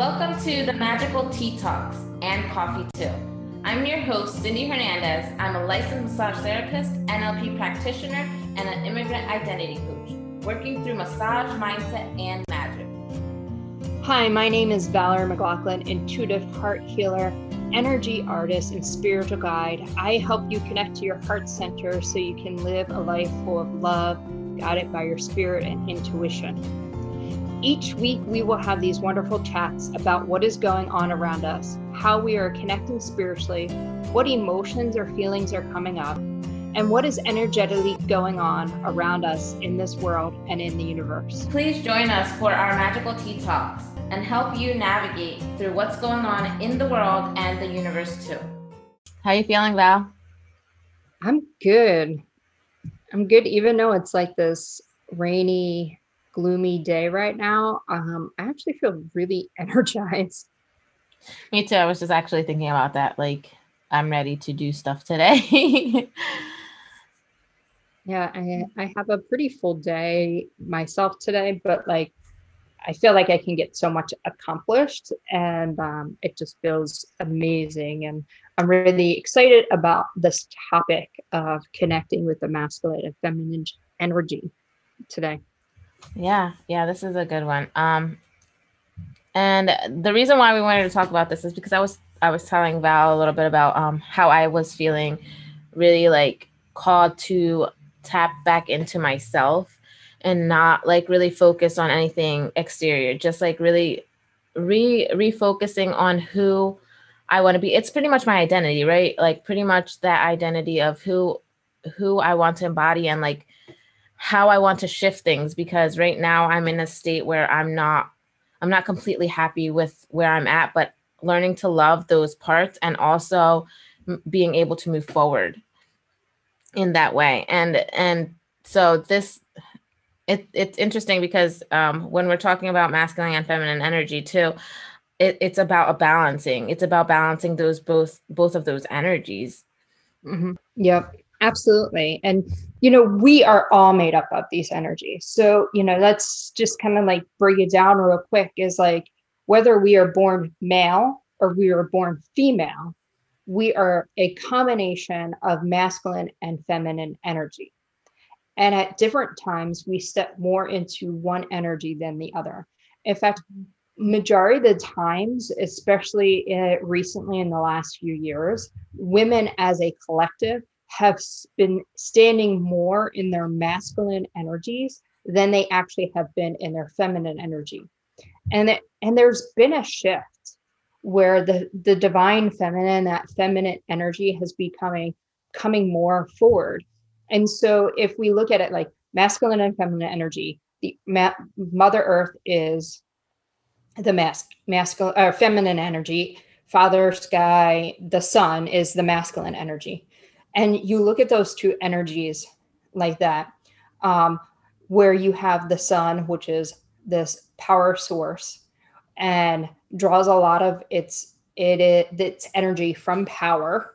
Welcome to the Magical Tea Talks and Coffee Too. I'm your host, Cindy Hernandez. I'm a licensed massage therapist, NLP practitioner, and an immigrant identity coach, working through massage, mindset, and magic. Hi, my name is Valerie McLaughlin, intuitive heart healer, energy artist, and spiritual guide. I help you connect to your heart center so you can live a life full of love, guided by your spirit and intuition. Each week, we will have these wonderful chats about what is going on around us, how we are connecting spiritually, what emotions or feelings are coming up, and what is energetically going on around us in this world and in the universe. Please join us for our Magical Tea Talks and help you navigate through what's going on in the world and the universe too. How are you feeling, Val? I'm good. I'm good, even though it's like this rainy gloomy day right now, um, I actually feel really energized. Me too. I was just actually thinking about that. Like, I'm ready to do stuff today. yeah, I, I have a pretty full day myself today, but like, I feel like I can get so much accomplished and um, it just feels amazing. And I'm really excited about this topic of connecting with the masculine and feminine energy today. Yeah, yeah, this is a good one. Um, and the reason why we wanted to talk about this is because I was I was telling Val a little bit about um how I was feeling really like called to tap back into myself and not like really focus on anything exterior, just like really re refocusing on who I want to be. It's pretty much my identity, right? Like pretty much that identity of who who I want to embody and like how I want to shift things because right now I'm in a state where I'm not I'm not completely happy with where I'm at, but learning to love those parts and also being able to move forward in that way. And and so this it, it's interesting because um, when we're talking about masculine and feminine energy too, it, it's about a balancing. It's about balancing those both both of those energies. Mm-hmm. Yep. Absolutely. And, you know, we are all made up of these energies. So, you know, let's just kind of like break it down real quick is like whether we are born male or we are born female, we are a combination of masculine and feminine energy. And at different times, we step more into one energy than the other. In fact, majority of the times, especially eh, recently in the last few years, women as a collective have been standing more in their masculine energies than they actually have been in their feminine energy. And it, and there's been a shift where the the divine feminine that feminine energy has becoming coming more forward. And so if we look at it like masculine and feminine energy, the ma- mother earth is the mask masculine or feminine energy, father sky, the sun is the masculine energy and you look at those two energies like that um, where you have the sun which is this power source and draws a lot of its it, it its energy from power.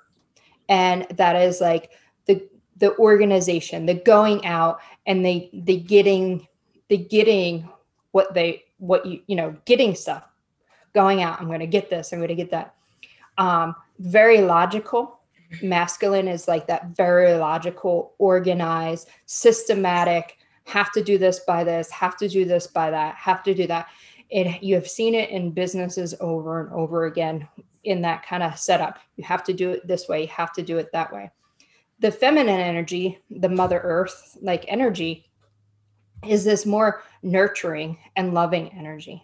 And that is like the the organization the going out and they the getting the getting what they what you you know getting stuff. Going out i'm going to get this i'm going to get that. Um very logical masculine is like that very logical, organized, systematic, have to do this by this, have to do this by that, have to do that. And you have seen it in businesses over and over again in that kind of setup. You have to do it this way, you have to do it that way. The feminine energy, the Mother Earth like energy, is this more nurturing and loving energy.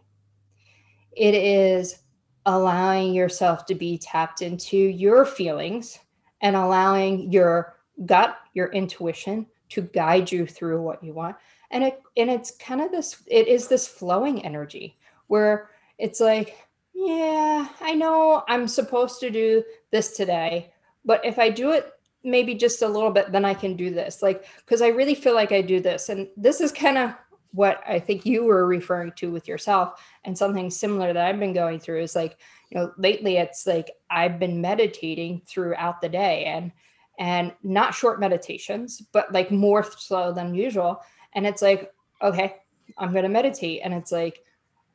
It is allowing yourself to be tapped into your feelings and allowing your gut, your intuition to guide you through what you want. And it and it's kind of this it is this flowing energy where it's like, yeah, I know I'm supposed to do this today, but if I do it maybe just a little bit then I can do this. Like cuz I really feel like I do this and this is kind of what I think you were referring to with yourself and something similar that I've been going through is like you know lately it's like i've been meditating throughout the day and and not short meditations but like more slow than usual and it's like okay i'm going to meditate and it's like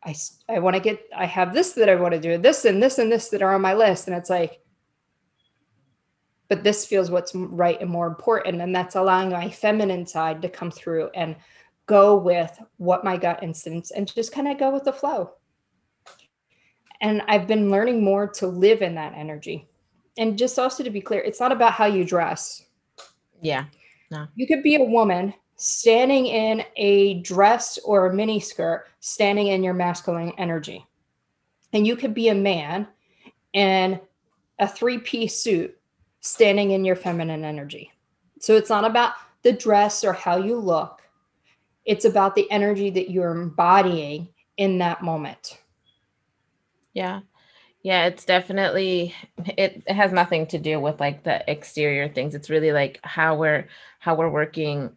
I, I want to get, I have this that I want to do, this and this and this that are on my list. And it's like, but this feels what's right and more important. And that's allowing my feminine side to come through and go with what my gut instincts and just kind of go with the flow. And I've been learning more to live in that energy. And just also to be clear, it's not about how you dress. Yeah. No. You could be a woman standing in a dress or a mini skirt, standing in your masculine energy. And you could be a man in a three piece suit, standing in your feminine energy. So it's not about the dress or how you look, it's about the energy that you're embodying in that moment. Yeah. Yeah, it's definitely it, it has nothing to do with like the exterior things. It's really like how we're how we're working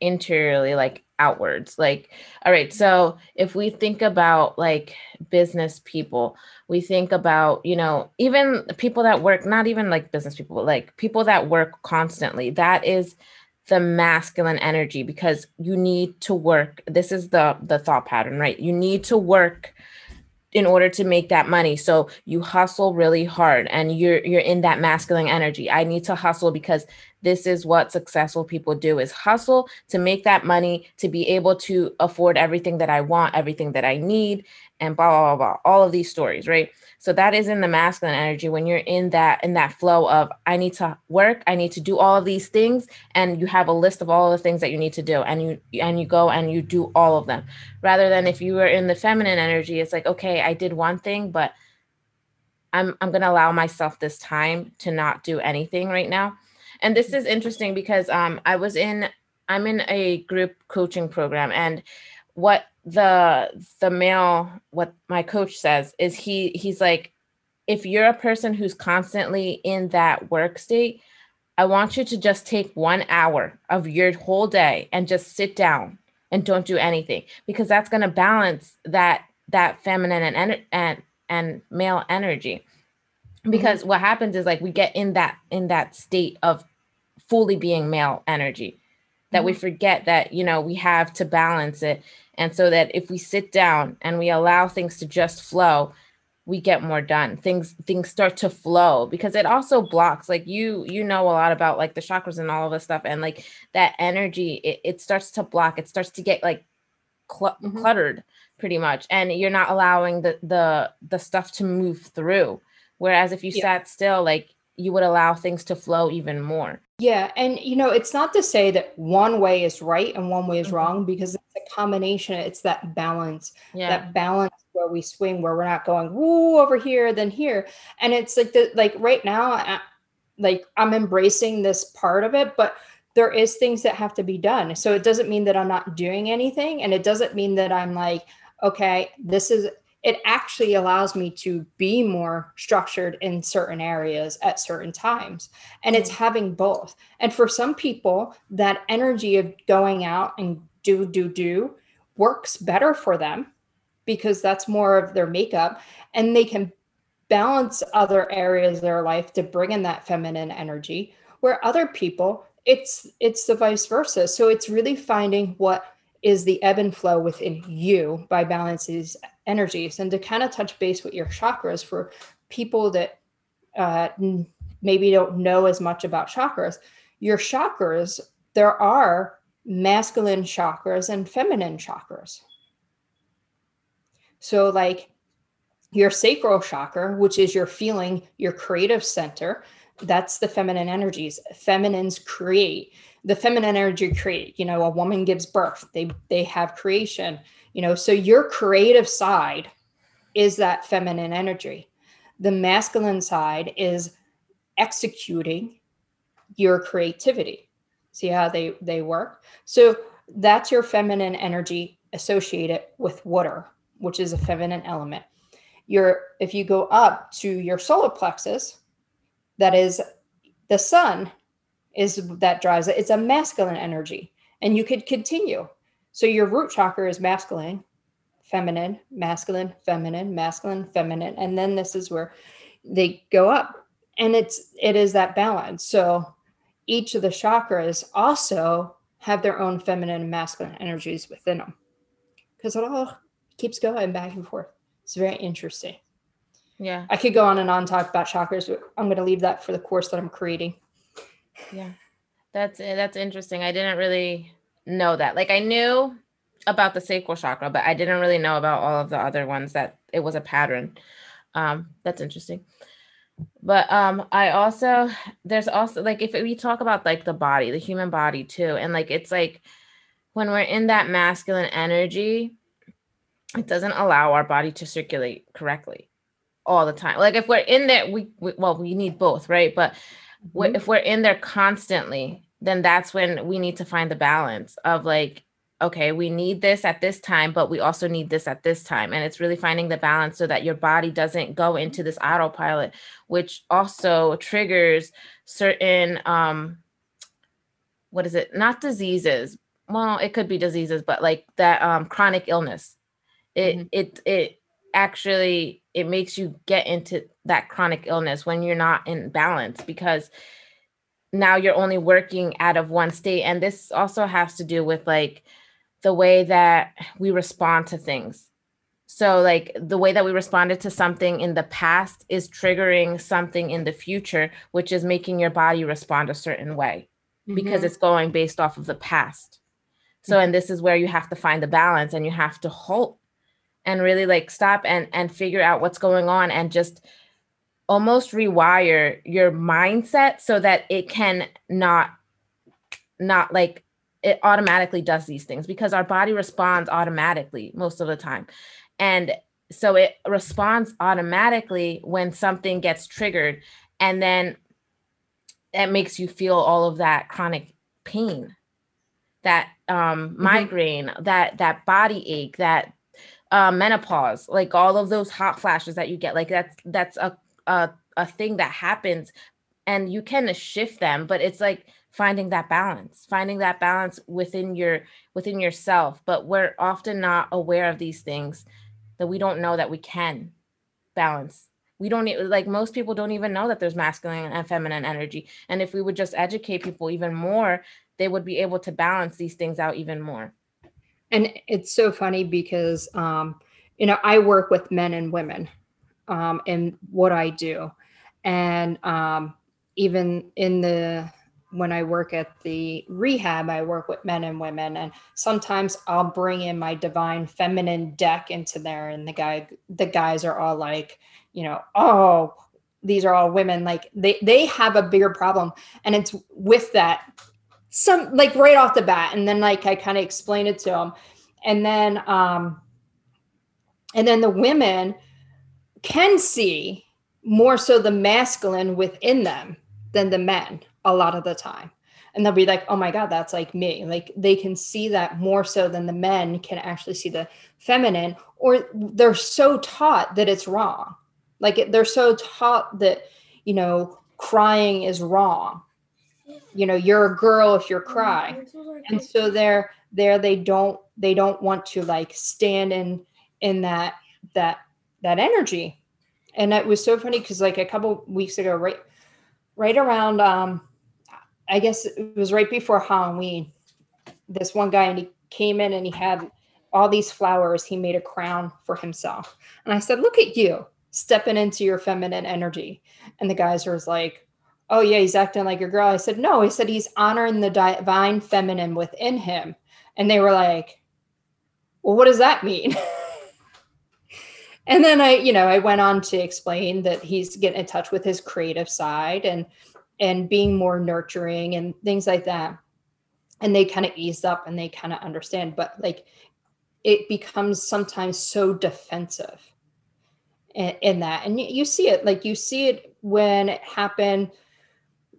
interiorly like outwards like all right so if we think about like business people we think about you know even people that work not even like business people but like people that work constantly that is the masculine energy because you need to work this is the the thought pattern right you need to work in order to make that money. So you hustle really hard and you're you're in that masculine energy. I need to hustle because this is what successful people do is hustle to make that money to be able to afford everything that i want everything that i need and blah blah blah, blah all of these stories right so that is in the masculine energy when you're in that in that flow of I need to work, I need to do all of these things and you have a list of all the things that you need to do and you and you go and you do all of them. Rather than if you were in the feminine energy it's like okay, I did one thing but I'm I'm going to allow myself this time to not do anything right now. And this is interesting because um I was in I'm in a group coaching program and what the the male what my coach says is he he's like if you're a person who's constantly in that work state i want you to just take one hour of your whole day and just sit down and don't do anything because that's going to balance that that feminine and and and male energy because mm-hmm. what happens is like we get in that in that state of fully being male energy that mm-hmm. we forget that you know we have to balance it and so that if we sit down and we allow things to just flow we get more done things things start to flow because it also blocks like you you know a lot about like the chakras and all of this stuff and like that energy it, it starts to block it starts to get like cl- mm-hmm. cluttered pretty much and you're not allowing the the the stuff to move through whereas if you yeah. sat still like you would allow things to flow even more yeah and you know it's not to say that one way is right and one way is mm-hmm. wrong because it's a combination it's that balance yeah. that balance where we swing where we're not going woo over here then here and it's like the like right now I, like i'm embracing this part of it but there is things that have to be done so it doesn't mean that i'm not doing anything and it doesn't mean that i'm like okay this is it actually allows me to be more structured in certain areas at certain times. And it's mm. having both. And for some people, that energy of going out and do, do, do works better for them because that's more of their makeup and they can balance other areas of their life to bring in that feminine energy where other people it's it's the vice versa so it's really finding what is the ebb and flow within you by balancing these energies and to kind of touch base with your chakras for people that uh, maybe don't know as much about chakras your chakras there are masculine chakras and feminine chakras. So, like your sacral chakra, which is your feeling, your creative center, that's the feminine energies. Feminines create. The feminine energy create. You know, a woman gives birth. They they have creation. You know, so your creative side is that feminine energy. The masculine side is executing your creativity see how they they work so that's your feminine energy associated with water which is a feminine element your if you go up to your solar plexus that is the sun is that drives it it's a masculine energy and you could continue so your root chakra is masculine feminine masculine feminine masculine feminine and then this is where they go up and it's it is that balance so each of the chakras also have their own feminine and masculine energies within them because it all keeps going back and forth. It's very interesting. Yeah. I could go on and on talk about chakras, but I'm going to leave that for the course that I'm creating. Yeah. That's that's interesting. I didn't really know that. Like I knew about the sacral chakra, but I didn't really know about all of the other ones that it was a pattern. Um, that's interesting. But um, I also there's also like if we talk about like the body, the human body too, and like it's like when we're in that masculine energy, it doesn't allow our body to circulate correctly all the time. Like if we're in there, we, we well, we need both, right? But mm-hmm. if we're in there constantly, then that's when we need to find the balance of like okay, we need this at this time, but we also need this at this time. And it's really finding the balance so that your body doesn't go into this autopilot, which also triggers certain um what is it? Not diseases. Well, it could be diseases, but like that um chronic illness. It mm-hmm. it it actually it makes you get into that chronic illness when you're not in balance because now you're only working out of one state and this also has to do with like the way that we respond to things. So, like the way that we responded to something in the past is triggering something in the future, which is making your body respond a certain way mm-hmm. because it's going based off of the past. So, mm-hmm. and this is where you have to find the balance and you have to halt and really like stop and and figure out what's going on and just almost rewire your mindset so that it can not not like it automatically does these things because our body responds automatically most of the time. And so it responds automatically when something gets triggered and then it makes you feel all of that chronic pain that um mm-hmm. migraine that that body ache that uh, menopause like all of those hot flashes that you get like that's that's a, a a thing that happens and you can shift them but it's like finding that balance finding that balance within your within yourself. But we're often not aware of these things that we don't know that we can balance. We don't like most people don't even know that there's masculine and feminine energy and if we would just educate people even more they would be able to balance these things out even more and it's so funny because um you know i work with men and women um in what i do. And um even in the when I work at the rehab, I work with men and women, and sometimes I'll bring in my divine feminine deck into there, and the guy, the guys are all like, you know, oh, these are all women. Like they they have a bigger problem, and it's with that some like right off the bat, and then like I kind of explain it to them, and then um, and then the women can see more so the masculine within them than the men a lot of the time. And they'll be like oh my god that's like me. Like they can see that more so than the men can actually see the feminine or they're so taught that it's wrong. Like they're so taught that you know crying is wrong you know you're a girl if you're crying and so they're there they don't they don't want to like stand in in that that that energy and it was so funny because like a couple weeks ago right right around um I guess it was right before Halloween. This one guy and he came in and he had all these flowers. He made a crown for himself. And I said, Look at you stepping into your feminine energy. And the guys was like, Oh, yeah, he's acting like a girl. I said, No, he said he's honoring the divine feminine within him. And they were like, Well, what does that mean? and then I, you know, I went on to explain that he's getting in touch with his creative side and and being more nurturing and things like that and they kind of ease up and they kind of understand but like it becomes sometimes so defensive in, in that and you, see it like you see it when it happened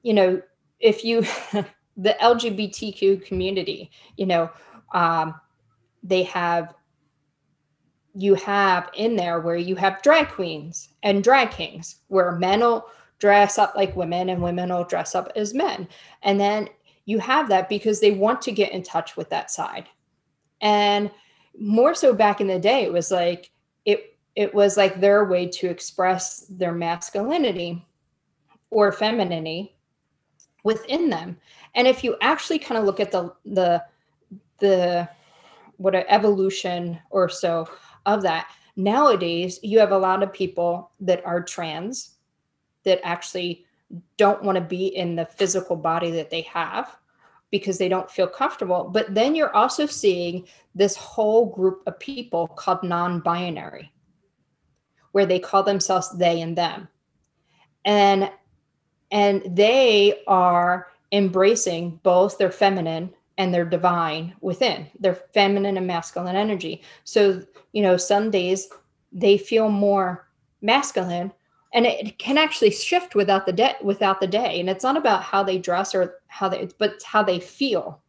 you know if you the lgbtq community you know um, they have you have in there where you have drag queens and drag kings where men will dress up like women and women will dress up as men. And then you have that because they want to get in touch with that side. And more so back in the day, it was like it it was like their way to express their masculinity or femininity within them. And if you actually kind of look at the the the what an evolution or so of that. Nowadays, you have a lot of people that are trans that actually don't want to be in the physical body that they have because they don't feel comfortable. But then you're also seeing this whole group of people called non binary, where they call themselves they and them. And and they are embracing both their feminine and their divine within their feminine and masculine energy. So you know some days they feel more masculine and it can actually shift without the day without the day. And it's not about how they dress or how they but how they feel.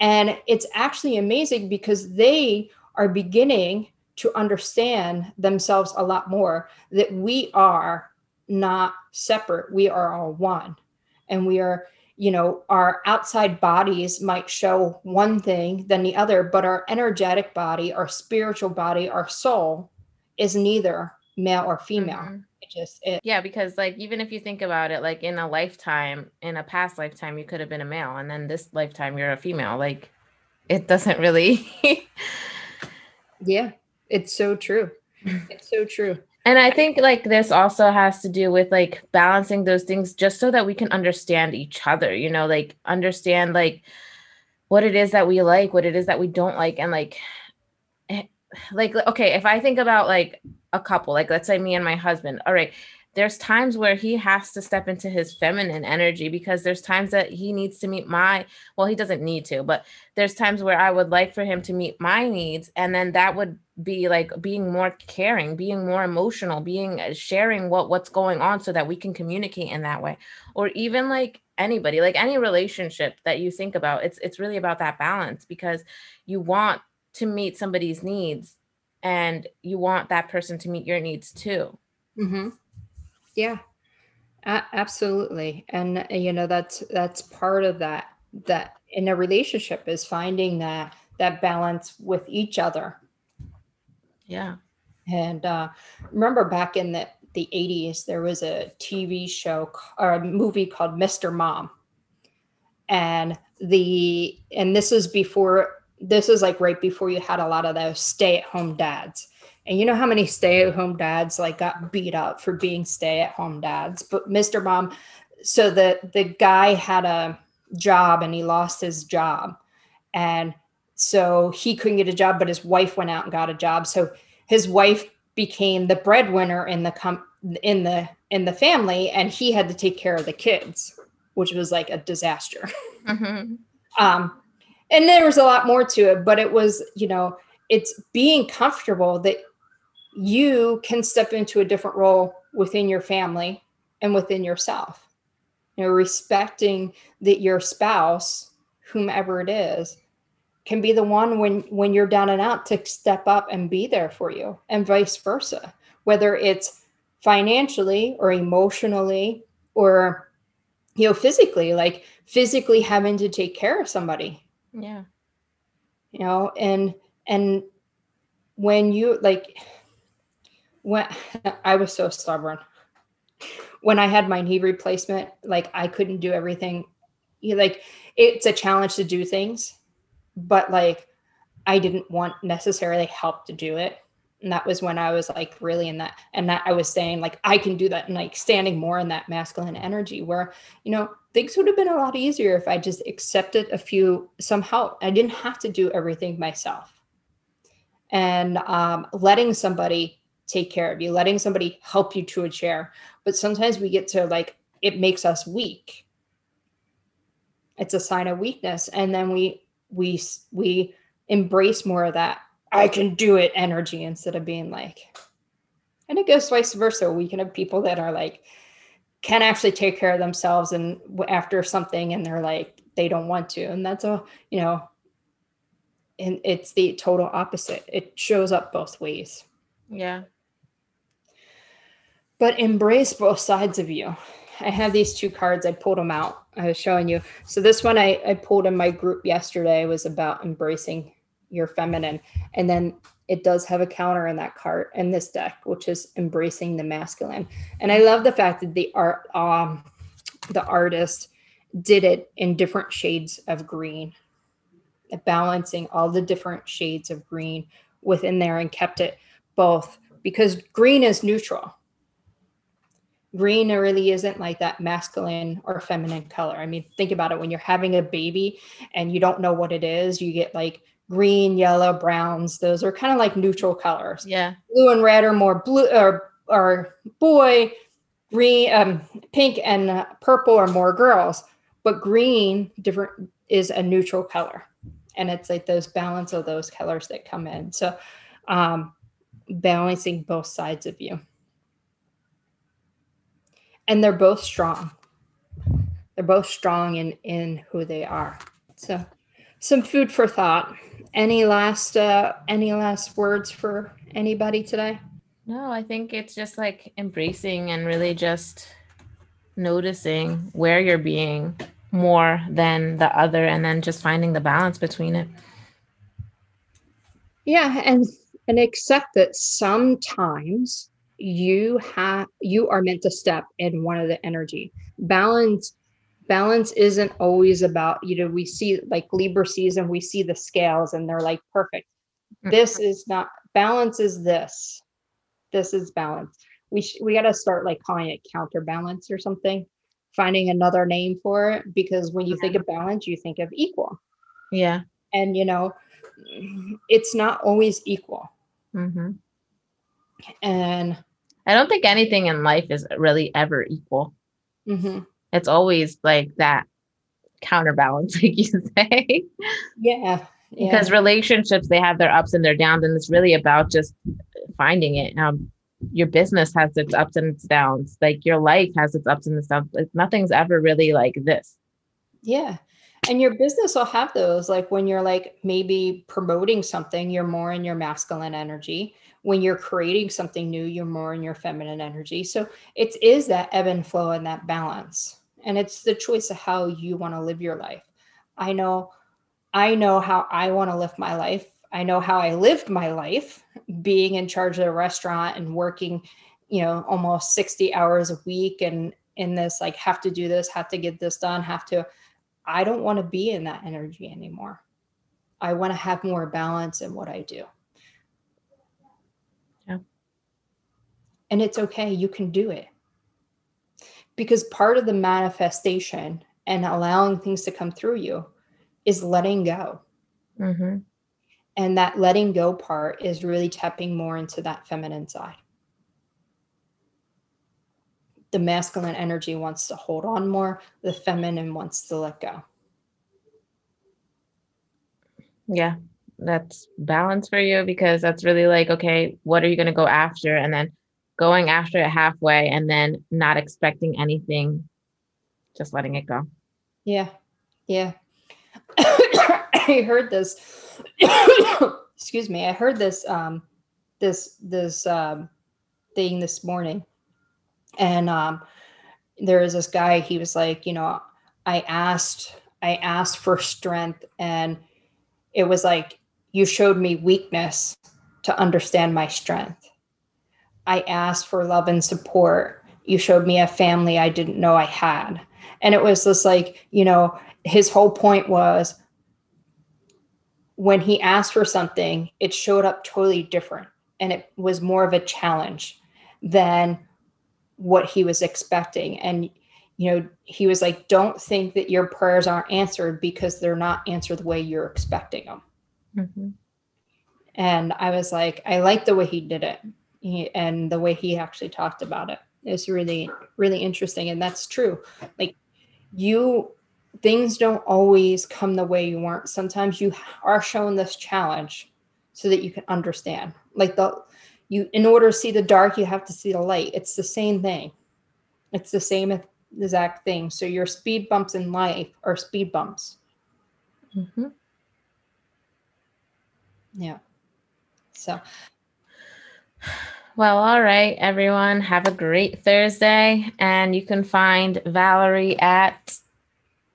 And it's actually amazing because they are beginning to understand themselves a lot more that we are not separate. We are all one. And we are you know our outside bodies might show one thing than the other but our energetic body our spiritual body our soul is neither male or female. Mm-hmm. it just it, yeah because like even if you think about it like in a lifetime in a past lifetime you could have been a male and then this lifetime you're a female. Like it doesn't really yeah it's so true. It's so true and I think like this also has to do with like balancing those things just so that we can understand each other, you know, like understand like what it is that we like, what it is that we don't like and like eh, like okay, if I think about like a couple, like let's say me and my husband, all right, there's times where he has to step into his feminine energy because there's times that he needs to meet my well he doesn't need to but there's times where i would like for him to meet my needs and then that would be like being more caring being more emotional being uh, sharing what what's going on so that we can communicate in that way or even like anybody like any relationship that you think about it's it's really about that balance because you want to meet somebody's needs and you want that person to meet your needs too mm-hmm. Yeah, a- absolutely. And uh, you know that's that's part of that that in a relationship is finding that that balance with each other. Yeah. And uh, remember back in the the 80s there was a TV show or a movie called Mr. Mom. And the and this is before this is like right before you had a lot of those stay-at-home dads and you know how many stay-at-home dads like got beat up for being stay-at-home dads. But Mr. Mom, so the the guy had a job and he lost his job. And so he couldn't get a job, but his wife went out and got a job. So his wife became the breadwinner in the com- in the in the family, and he had to take care of the kids, which was like a disaster. Mm-hmm. um, and there was a lot more to it, but it was you know it's being comfortable that you can step into a different role within your family and within yourself. You know, respecting that your spouse, whomever it is, can be the one when when you're down and out to step up and be there for you and vice versa whether it's financially or emotionally or you know physically like physically having to take care of somebody yeah you know and and when you like when I was so stubborn. When I had my knee replacement, like I couldn't do everything. You like it's a challenge to do things, but like I didn't want necessarily help to do it. And that was when I was like really in that, and that I was saying like I can do that, and like standing more in that masculine energy where you know things would have been a lot easier if I just accepted a few some help. I didn't have to do everything myself, and um, letting somebody take care of you, letting somebody help you to a chair. But sometimes we get to like, it makes us weak. It's a sign of weakness. And then we, we, we embrace more of that. I can do it energy instead of being like, and it goes vice versa. We can have people that are like, can actually take care of themselves and after something and they're like, they don't want to. And that's a, you know, and it's the total opposite. It shows up both ways. Yeah but embrace both sides of you. I have these two cards. I pulled them out. I was showing you. So this one I, I pulled in my group yesterday was about embracing your feminine. And then it does have a counter in that card in this deck, which is embracing the masculine. And I love the fact that the art um the artist did it in different shades of green, balancing all the different shades of green within there and kept it both because green is neutral. Green really isn't like that masculine or feminine color. I mean, think about it when you're having a baby and you don't know what it is, you get like green, yellow, browns. Those are kind of like neutral colors. Yeah. Blue and red are more blue or or boy, green um pink and uh, purple are more girls, but green different is a neutral color. And it's like those balance of those colors that come in. So um balancing both sides of you. And they're both strong. They're both strong in in who they are. So some food for thought. Any last uh any last words for anybody today? No, I think it's just like embracing and really just noticing where you're being more than the other and then just finding the balance between it. Yeah, and and accept that sometimes you have you are meant to step in one of the energy. Balance balance isn't always about you know we see like libra season we see the scales and they're like perfect. Mm. this is not balance is this. This is balance. We sh- we got to start like calling it counterbalance or something finding another name for it because when you think of balance you think of equal. Yeah. And you know it's not always equal. Mm-hmm. And I don't think anything in life is really ever equal. Mm-hmm. It's always like that counterbalance, like you say. Yeah. yeah. Because relationships, they have their ups and their downs, and it's really about just finding it. Um, your business has its ups and its downs. Like your life has its ups and its downs. Like nothing's ever really like this. Yeah. And your business will have those. Like when you're like maybe promoting something, you're more in your masculine energy. When you're creating something new, you're more in your feminine energy. So it is that ebb and flow and that balance. And it's the choice of how you want to live your life. I know, I know how I want to live my life. I know how I lived my life being in charge of a restaurant and working, you know, almost 60 hours a week and in this, like, have to do this, have to get this done, have to I don't want to be in that energy anymore. I want to have more balance in what I do. Yeah. And it's okay. You can do it. Because part of the manifestation and allowing things to come through you is letting go. Mm-hmm. And that letting go part is really tapping more into that feminine side the masculine energy wants to hold on more, the feminine wants to let go. Yeah, that's balance for you because that's really like, okay, what are you going to go after? And then going after it halfway and then not expecting anything, just letting it go. Yeah. Yeah. I heard this. excuse me. I heard this um this this um thing this morning and um, there was this guy he was like you know i asked i asked for strength and it was like you showed me weakness to understand my strength. I asked for love and support. You showed me a family i didn't know i had. And it was just like you know his whole point was when he asked for something it showed up totally different and it was more of a challenge than what he was expecting. And you know he was like don't think that your prayers aren't answered because they're not answered the way you're expecting them mm-hmm. and i was like i like the way he did it he, and the way he actually talked about it is really really interesting and that's true. Like you things don't always come the way you want. Sometimes you are shown this challenge so that you can understand. Like the you in order to see the dark you have to see the light. It's the same thing. It's the same exact thing. So your speed bumps in life are speed bumps. Mm-hmm. yeah. So. Well all right everyone. Have a great thursday and you can find valerie at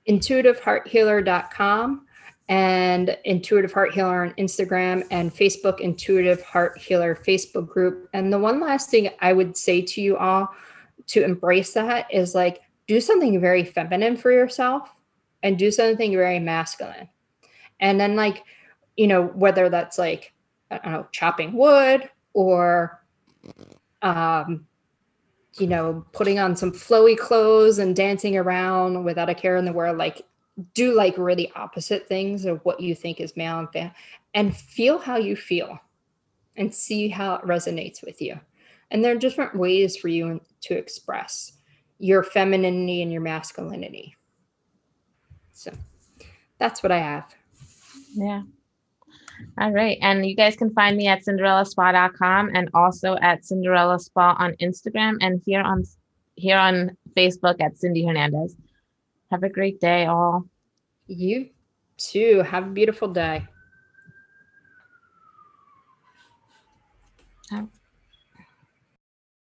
intuitivehearthealer.com and Intuitive Heart Healer on Instagram and Facebook Intuitive Heart Healer Facebook group. And the one last thing I would say to you all to embrace that is like do something very feminine for yourself and do something very masculine. And then like, you know, whether that's like I don't know, chopping wood or, um, you know, putting on some flowy clothes and dancing around without a care in the world. Like, do like really opposite things of what you think is male and female, and feel how you feel and see how it resonates with you. And there are different ways for you to express your femininity and your masculinity. So that's what I have. Yeah. All right. And you guys can find me at cinderellaspa.com and also at Cinderella Spa on Instagram and here on here on Facebook at Cindy Hernandez. Have a great day, all. You too. Have a beautiful day. Oh.